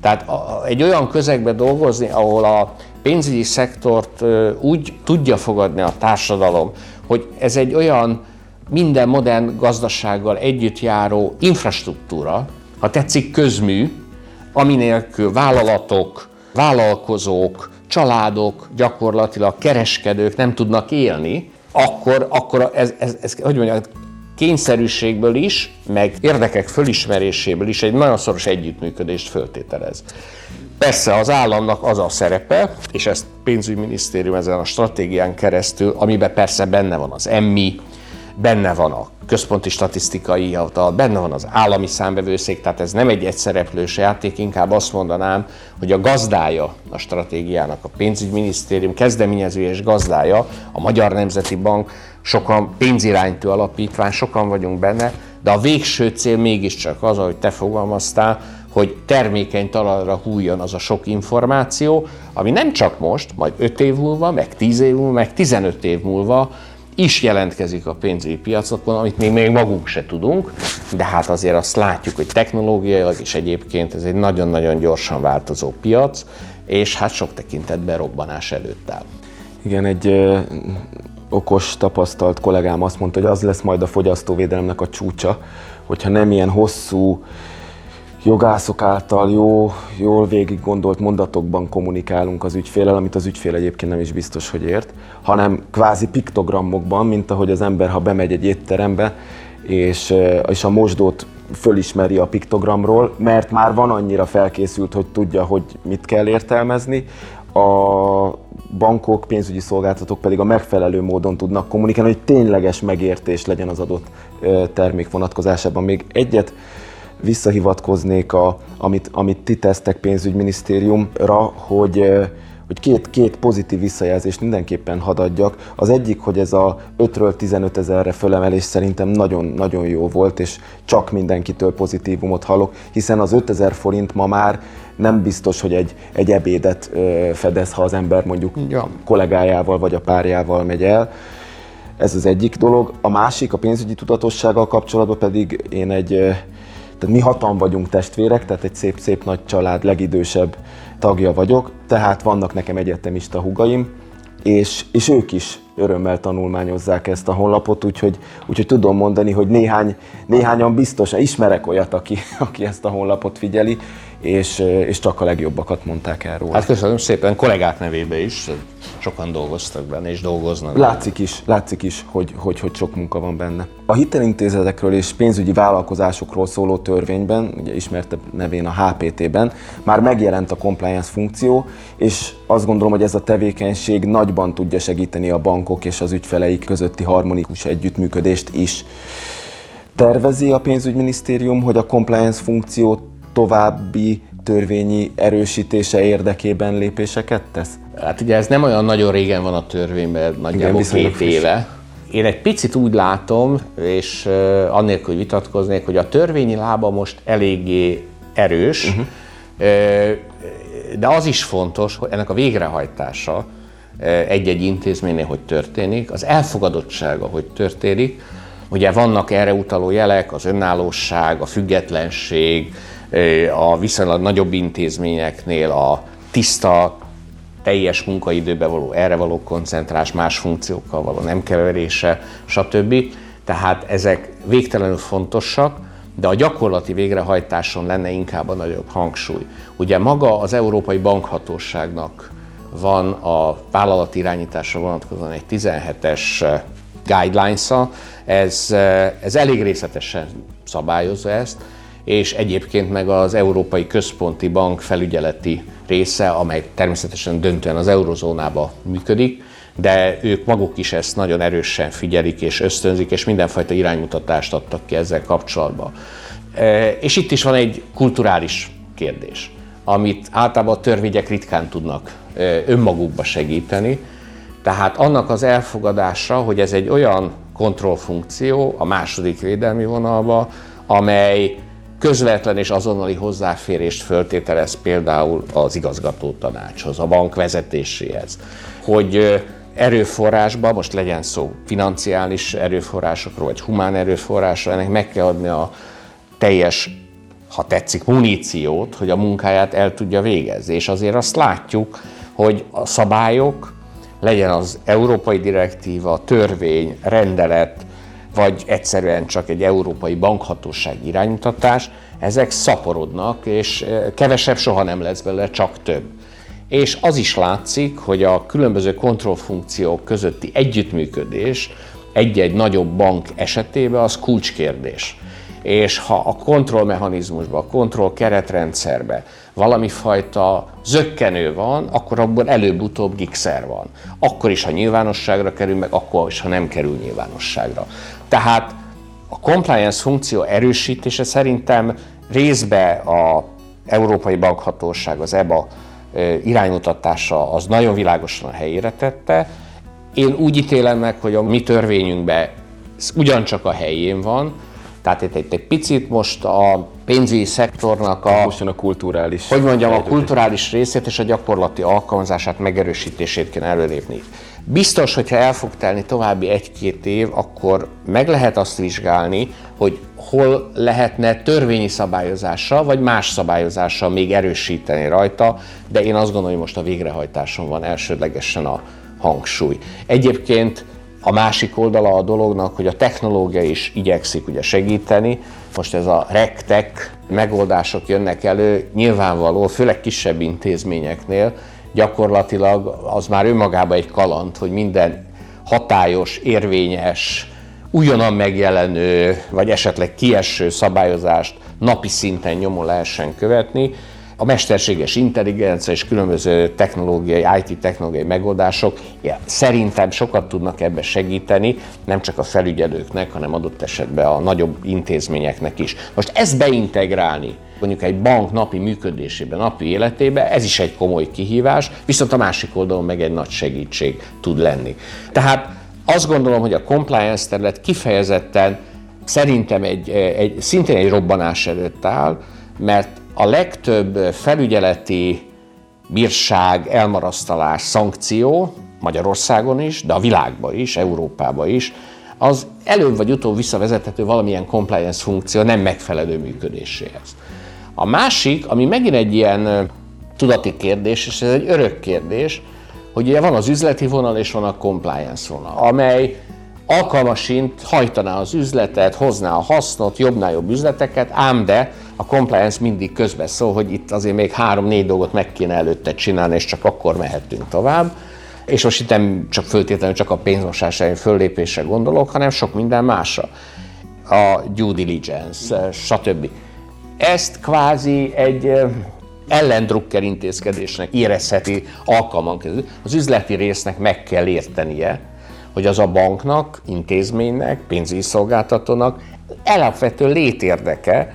Tehát egy olyan közegben dolgozni, ahol a pénzügyi szektort úgy tudja fogadni a társadalom, hogy ez egy olyan minden modern gazdasággal együtt járó infrastruktúra, ha tetszik közmű, ami nélkül vállalatok, vállalkozók, családok, gyakorlatilag kereskedők nem tudnak élni, akkor, akkor ez, ez, ez, hogy mondjam, kényszerűségből is, meg érdekek fölismeréséből is egy nagyon szoros együttműködést föltételez. Persze az államnak az a szerepe, és ezt pénzügyminisztérium ezen a stratégián keresztül, amiben persze benne van az emmi, benne van a központi statisztikai hivatal, benne van az állami számbevőszék, tehát ez nem egy egyszereplős játék, inkább azt mondanám, hogy a gazdája a stratégiának, a pénzügyminisztérium kezdeményező és gazdája, a Magyar Nemzeti Bank, sokan pénziránytű alapítvány, sokan vagyunk benne, de a végső cél mégiscsak az, ahogy te fogalmaztál, hogy termékeny talajra hújjon az a sok információ, ami nem csak most, majd 5 év múlva, meg 10 év múlva, meg 15 év múlva is jelentkezik a pénzügyi piacokon, amit még, még magunk se tudunk, de hát azért azt látjuk, hogy technológiailag és egyébként ez egy nagyon-nagyon gyorsan változó piac, és hát sok tekintetben robbanás előtt áll. Igen, egy ö, okos, tapasztalt kollégám azt mondta, hogy az lesz majd a fogyasztóvédelemnek a csúcsa, hogyha nem ilyen hosszú, jogászok által jó, jól végig gondolt mondatokban kommunikálunk az ügyfélel, amit az ügyfél egyébként nem is biztos, hogy ért, hanem kvázi piktogramokban, mint ahogy az ember, ha bemegy egy étterembe, és, és a mosdót fölismeri a piktogramról, mert már van annyira felkészült, hogy tudja, hogy mit kell értelmezni. A bankok, pénzügyi szolgáltatók pedig a megfelelő módon tudnak kommunikálni, hogy tényleges megértés legyen az adott termék vonatkozásában. Még egyet visszahivatkoznék, a, amit, amit ti tesztek pénzügyminisztériumra, hogy, hogy két, két pozitív visszajelzést mindenképpen hadd adjak. Az egyik, hogy ez a 5-ről 15 ezerre fölemelés szerintem nagyon-nagyon jó volt, és csak mindenkitől pozitívumot hallok, hiszen az 5 ezer forint ma már nem biztos, hogy egy, egy ebédet fedez, ha az ember mondjuk ja. kollégájával vagy a párjával megy el. Ez az egyik dolog. A másik, a pénzügyi tudatossággal kapcsolatban pedig én egy tehát mi hatan vagyunk testvérek, tehát egy szép-szép nagy család legidősebb tagja vagyok, tehát vannak nekem egyetemista hugaim, és, és ők is örömmel tanulmányozzák ezt a honlapot, úgyhogy, úgyhogy tudom mondani, hogy néhány, néhányan biztosan ismerek olyat, aki, aki ezt a honlapot figyeli, és, és csak a legjobbakat mondták el róla. Hát köszönöm szépen, kollégák nevébe is, sokan dolgoztak benne, és dolgoznak. Látszik is, látszik is, hogy, hogy, hogy sok munka van benne. A hitelintézetekről és pénzügyi vállalkozásokról szóló törvényben, ugye ismertebb nevén a HPT-ben, már megjelent a compliance funkció, és azt gondolom, hogy ez a tevékenység nagyban tudja segíteni a bankok és az ügyfeleik közötti harmonikus együttműködést is. Tervezi a pénzügyminisztérium, hogy a compliance funkciót további törvényi erősítése érdekében lépéseket tesz? Hát ugye ez nem olyan nagyon régen van a törvényben, nagyjából Igen, két friss. éve. Én egy picit úgy látom, és annélkül, hogy vitatkoznék, hogy a törvényi lába most eléggé erős, uh-huh. uh, de az is fontos, hogy ennek a végrehajtása egy-egy intézménynél hogy történik, az elfogadottsága hogy történik. Ugye vannak erre utaló jelek, az önállóság, a függetlenség, a viszonylag nagyobb intézményeknél a tiszta, teljes munkaidőbe való erre való koncentrás, más funkciókkal való nem keverése, stb. Tehát ezek végtelenül fontosak, de a gyakorlati végrehajtáson lenne inkább a nagyobb hangsúly. Ugye maga az Európai Bankhatóságnak van a vállalati irányításra vonatkozóan egy 17-es guidelines-a, ez, ez elég részletesen szabályozza ezt, és egyébként meg az Európai Központi Bank felügyeleti része, amely természetesen döntően az eurozónába működik, de ők maguk is ezt nagyon erősen figyelik és ösztönzik, és mindenfajta iránymutatást adtak ki ezzel kapcsolatban. E, és itt is van egy kulturális kérdés, amit általában a törvények ritkán tudnak e, önmagukba segíteni. Tehát annak az elfogadása, hogy ez egy olyan kontrollfunkció a második védelmi vonalba, amely közvetlen és azonnali hozzáférést föltételez például az igazgató tanácshoz, a bank vezetéséhez, hogy erőforrásba, most legyen szó financiális erőforrásokról, vagy humán erőforrásról, ennek meg kell adni a teljes, ha tetszik, muníciót, hogy a munkáját el tudja végezni. És azért azt látjuk, hogy a szabályok, legyen az európai direktíva, törvény, rendelet, vagy egyszerűen csak egy európai bankhatóság iránymutatás, ezek szaporodnak, és kevesebb soha nem lesz belőle, csak több. És az is látszik, hogy a különböző kontrollfunkciók közötti együttműködés egy-egy nagyobb bank esetében az kulcskérdés. És ha a kontrollmechanizmusban, a kontroll keretrendszerben valami fajta zöggenő van, akkor abban előbb-utóbb gigszer van. Akkor is, ha nyilvánosságra kerül, meg akkor is, ha nem kerül nyilvánosságra. Tehát a compliance funkció erősítése szerintem részbe a Európai Bankhatóság, az EBA iránymutatása az nagyon világosan a helyére tette. Én úgy ítélem meg, hogy a mi törvényünkben ugyancsak a helyén van, tehát itt egy, egy picit most a pénzügyi szektornak a, most a kulturális hogy mondjam, a kulturális részét és a gyakorlati alkalmazását, megerősítését kéne előlépni. Biztos, hogyha el fog telni további egy-két év, akkor meg lehet azt vizsgálni, hogy hol lehetne törvényi szabályozással, vagy más szabályozással még erősíteni rajta, de én azt gondolom, hogy most a végrehajtáson van elsődlegesen a hangsúly. Egyébként a másik oldala a dolognak, hogy a technológia is igyekszik ugye segíteni. Most ez a rektek megoldások jönnek elő, nyilvánvaló, főleg kisebb intézményeknél, gyakorlatilag az már önmagában egy kaland, hogy minden hatályos, érvényes, újonnan megjelenő, vagy esetleg kieső szabályozást napi szinten nyomon lehessen követni. A mesterséges intelligencia és különböző technológiai, IT technológiai megoldások szerintem sokat tudnak ebbe segíteni, nem csak a felügyelőknek, hanem adott esetben a nagyobb intézményeknek is. Most ezt beintegrálni mondjuk egy bank napi működésében, napi életében, ez is egy komoly kihívás, viszont a másik oldalon meg egy nagy segítség tud lenni. Tehát azt gondolom, hogy a compliance terület kifejezetten szerintem egy, egy, szintén egy robbanás előtt áll, mert a legtöbb felügyeleti bírság, elmarasztalás, szankció Magyarországon is, de a világban is, Európában is, az előbb vagy utóbb visszavezethető valamilyen compliance funkció nem megfelelő működéséhez. A másik, ami megint egy ilyen tudati kérdés, és ez egy örök kérdés, hogy ugye van az üzleti vonal és van a compliance vonal, amely alkalmasint hajtaná az üzletet, hozná a hasznot, jobbnál jobb üzleteket, ám de a compliance mindig közbe szól, hogy itt azért még három-négy dolgot meg kéne előtte csinálni, és csak akkor mehetünk tovább. És most itt nem csak föltétlenül csak a pénzmosás föllépésre gondolok, hanem sok minden másra. A due diligence, stb. Ezt kvázi egy ellendrukker intézkedésnek érezheti alkalmanként. Az üzleti résznek meg kell értenie, hogy az a banknak, intézménynek, pénzügyi szolgáltatónak alapvető létérdeke,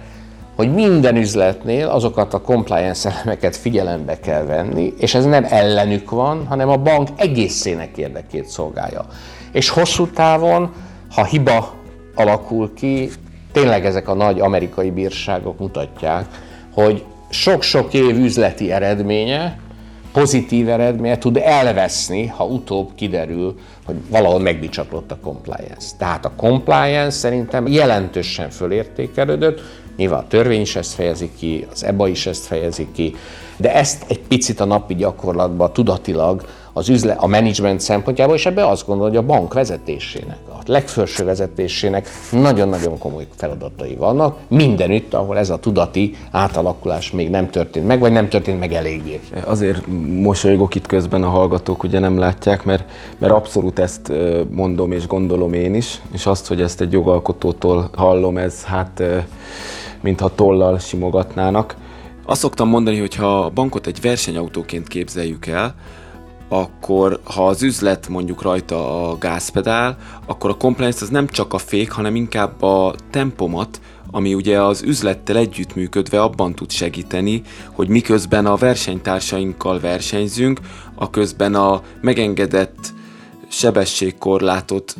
hogy minden üzletnél azokat a compliance elemeket figyelembe kell venni, és ez nem ellenük van, hanem a bank egészének érdekét szolgálja. És hosszú távon, ha hiba alakul ki, tényleg ezek a nagy amerikai bírságok mutatják, hogy sok-sok év üzleti eredménye, pozitív eredménye tud elveszni, ha utóbb kiderül, hogy valahol megbicsaklott a compliance. Tehát a compliance szerintem jelentősen fölértékelődött, nyilván a törvény is ezt fejezi ki, az EBA is ezt fejezi ki, de ezt egy picit a napi gyakorlatban tudatilag az üzlet, a menedzsment szempontjából, és ebbe azt gondolom, hogy a bank vezetésének, a legfelső vezetésének nagyon-nagyon komoly feladatai vannak, mindenütt, ahol ez a tudati átalakulás még nem történt meg, vagy nem történt meg eléggé. Azért mosolygok itt közben a hallgatók, ugye nem látják, mert, mert abszolút ezt mondom és gondolom én is, és azt, hogy ezt egy jogalkotótól hallom, ez hát mintha tollal simogatnának. Azt szoktam mondani, hogy ha a bankot egy versenyautóként képzeljük el, akkor ha az üzlet mondjuk rajta a gázpedál, akkor a compliance az nem csak a fék, hanem inkább a tempomat, ami ugye az üzlettel együttműködve abban tud segíteni, hogy miközben a versenytársainkkal versenyzünk, a közben a megengedett sebességkorlátot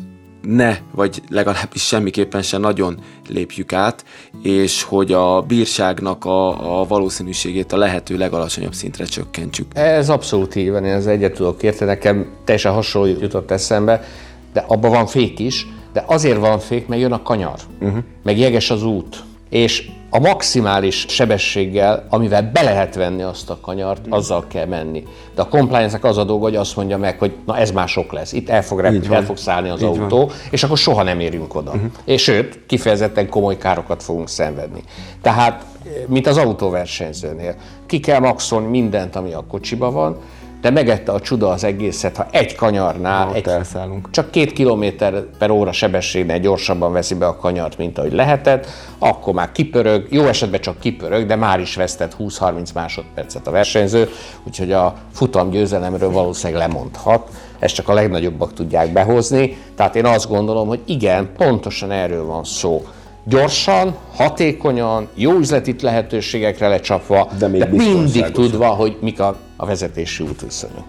ne, vagy legalábbis semmiképpen se nagyon lépjük át, és hogy a bírságnak a, a valószínűségét a lehető legalacsonyabb szintre csökkentsük. Ez abszolút így van, én az egyet tudok érteni, nekem teljesen hasonló jutott eszembe, de abban van fék is, de azért van fék, mert jön a kanyar, uh-huh. meg jeges az út, és a maximális sebességgel, amivel be lehet venni azt a kanyart, azzal kell menni. De a compliance az a dolga, hogy azt mondja meg, hogy na ez már sok lesz, itt el fog, rep- el fog szállni az Így autó, van. és akkor soha nem érünk oda. Uh-huh. És sőt, kifejezetten komoly károkat fogunk szenvedni. Tehát, mint az autóversenyzőnél, ki kell maxolni mindent, ami a kocsiba van, de megette a csuda az egészet, ha egy kanyarnál egy, elszállunk. csak két kilométer per óra sebességnél gyorsabban veszi be a kanyart, mint ahogy lehetett, akkor már kipörög, jó esetben csak kipörög, de már is vesztett 20-30 másodpercet a versenyző, úgyhogy a futam győzelemről valószínűleg lemondhat. Ezt csak a legnagyobbak tudják behozni. Tehát én azt gondolom, hogy igen, pontosan erről van szó gyorsan, hatékonyan, jó üzleti lehetőségekre lecsapva, de, még de mindig tudva, hogy mik a, a vezetési útviszonyok.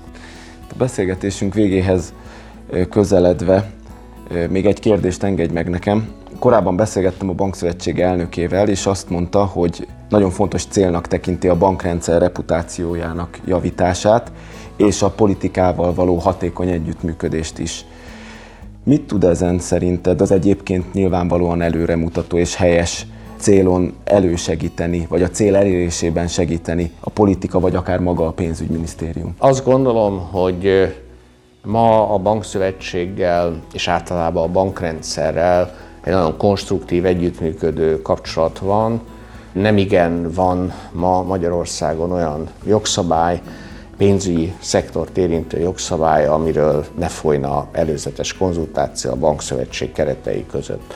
A beszélgetésünk végéhez közeledve még egy kérdést engedj meg nekem. Korábban beszélgettem a Bankszövetség elnökével, és azt mondta, hogy nagyon fontos célnak tekinti a bankrendszer reputációjának javítását, és a politikával való hatékony együttműködést is. Mit tud ezen szerinted az egyébként nyilvánvalóan előremutató és helyes célon elősegíteni, vagy a cél elérésében segíteni a politika, vagy akár maga a pénzügyminisztérium? Azt gondolom, hogy ma a bankszövetséggel és általában a bankrendszerrel egy nagyon konstruktív, együttműködő kapcsolat van. Nem igen van ma Magyarországon olyan jogszabály, pénzügyi szektort érintő jogszabály, amiről ne folyna előzetes konzultáció a bankszövetség keretei között.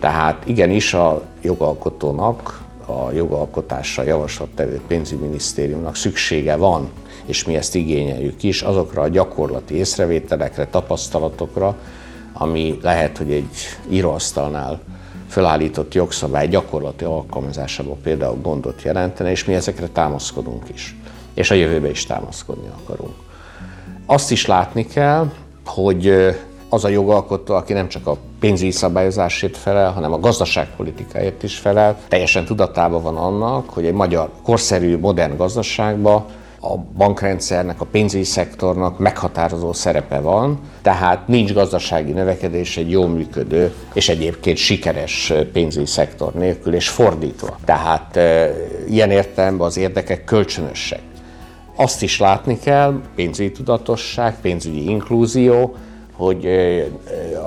Tehát igenis a jogalkotónak, a jogalkotásra javaslattevő pénzügyminisztériumnak szüksége van, és mi ezt igényeljük is, azokra a gyakorlati észrevételekre, tapasztalatokra, ami lehet, hogy egy íróasztalnál felállított jogszabály gyakorlati alkalmazásában például gondot jelentene, és mi ezekre támaszkodunk is és a jövőbe is támaszkodni akarunk. Azt is látni kell, hogy az a jogalkotó, aki nem csak a pénzügyi szabályozásért felel, hanem a gazdaságpolitikáért is felel, teljesen tudatában van annak, hogy egy magyar korszerű, modern gazdaságban a bankrendszernek, a pénzügyi szektornak meghatározó szerepe van, tehát nincs gazdasági növekedés egy jó működő és egyébként sikeres pénzügyi szektor nélkül, és fordítva. Tehát ilyen értelemben az érdekek kölcsönösek. Azt is látni kell, pénzügyi tudatosság, pénzügyi inklúzió, hogy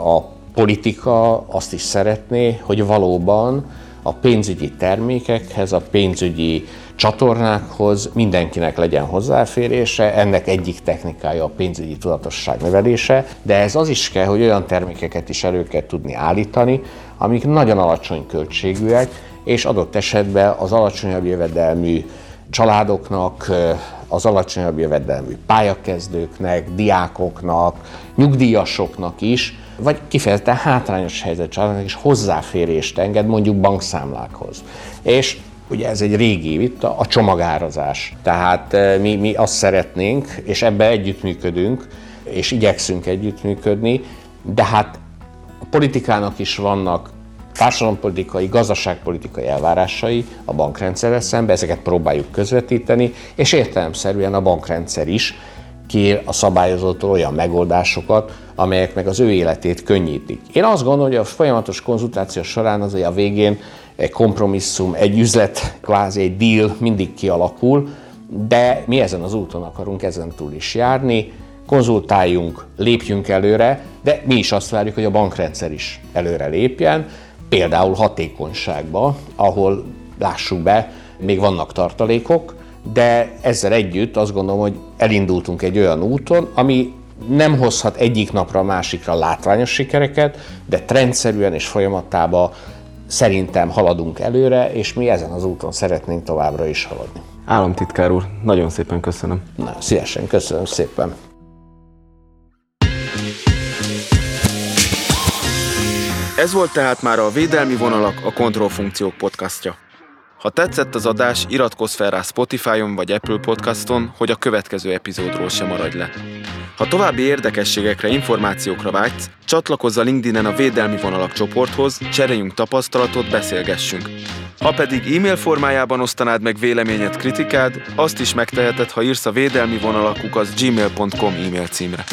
a politika azt is szeretné, hogy valóban a pénzügyi termékekhez, a pénzügyi csatornákhoz mindenkinek legyen hozzáférése, ennek egyik technikája a pénzügyi tudatosság növelése, de ez az is kell, hogy olyan termékeket is elő kell tudni állítani, amik nagyon alacsony költségűek, és adott esetben az alacsonyabb jövedelmű családoknak, az alacsonyabb jövedelmű pályakezdőknek, diákoknak, nyugdíjasoknak is, vagy kifejezetten hátrányos helyzet családnak is hozzáférést enged mondjuk bankszámlákhoz. És ugye ez egy régi vita, a csomagárazás. Tehát mi, mi azt szeretnénk, és ebbe együttműködünk, és igyekszünk együttműködni, de hát a politikának is vannak társadalompolitikai, gazdaságpolitikai elvárásai a bankrendszerrel szemben, ezeket próbáljuk közvetíteni, és értelemszerűen a bankrendszer is kér a szabályozótól olyan megoldásokat, amelyek meg az ő életét könnyítik. Én azt gondolom, hogy a folyamatos konzultáció során azért a végén egy kompromisszum, egy üzlet, kvázi egy deal mindig kialakul, de mi ezen az úton akarunk ezen túl is járni, konzultáljunk, lépjünk előre, de mi is azt várjuk, hogy a bankrendszer is előre lépjen, például hatékonyságba, ahol lássuk be, még vannak tartalékok, de ezzel együtt azt gondolom, hogy elindultunk egy olyan úton, ami nem hozhat egyik napra a másikra látványos sikereket, de trendszerűen és folyamatában szerintem haladunk előre, és mi ezen az úton szeretnénk továbbra is haladni. Államtitkár úr, nagyon szépen köszönöm. Na, szívesen, köszönöm szépen. Ez volt tehát már a Védelmi Vonalak a Kontrollfunkciók podcastja. Ha tetszett az adás, iratkozz fel rá Spotify-on vagy Apple Podcaston, hogy a következő epizódról sem maradj le. Ha további érdekességekre, információkra vágysz, csatlakozz a LinkedIn-en a Védelmi Vonalak csoporthoz, cseréljünk tapasztalatot, beszélgessünk. Ha pedig e-mail formájában osztanád meg véleményed, kritikád, azt is megteheted, ha írsz a védelmi vonalakuk az gmail.com e-mail címre.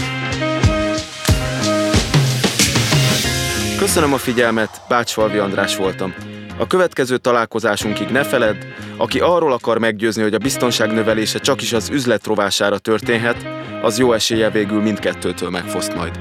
Köszönöm a figyelmet, Bácsfalvi András voltam. A következő találkozásunkig ne feledd, aki arról akar meggyőzni, hogy a biztonság növelése csak is az üzlet rovására történhet, az jó esélye végül mindkettőtől megfoszt majd.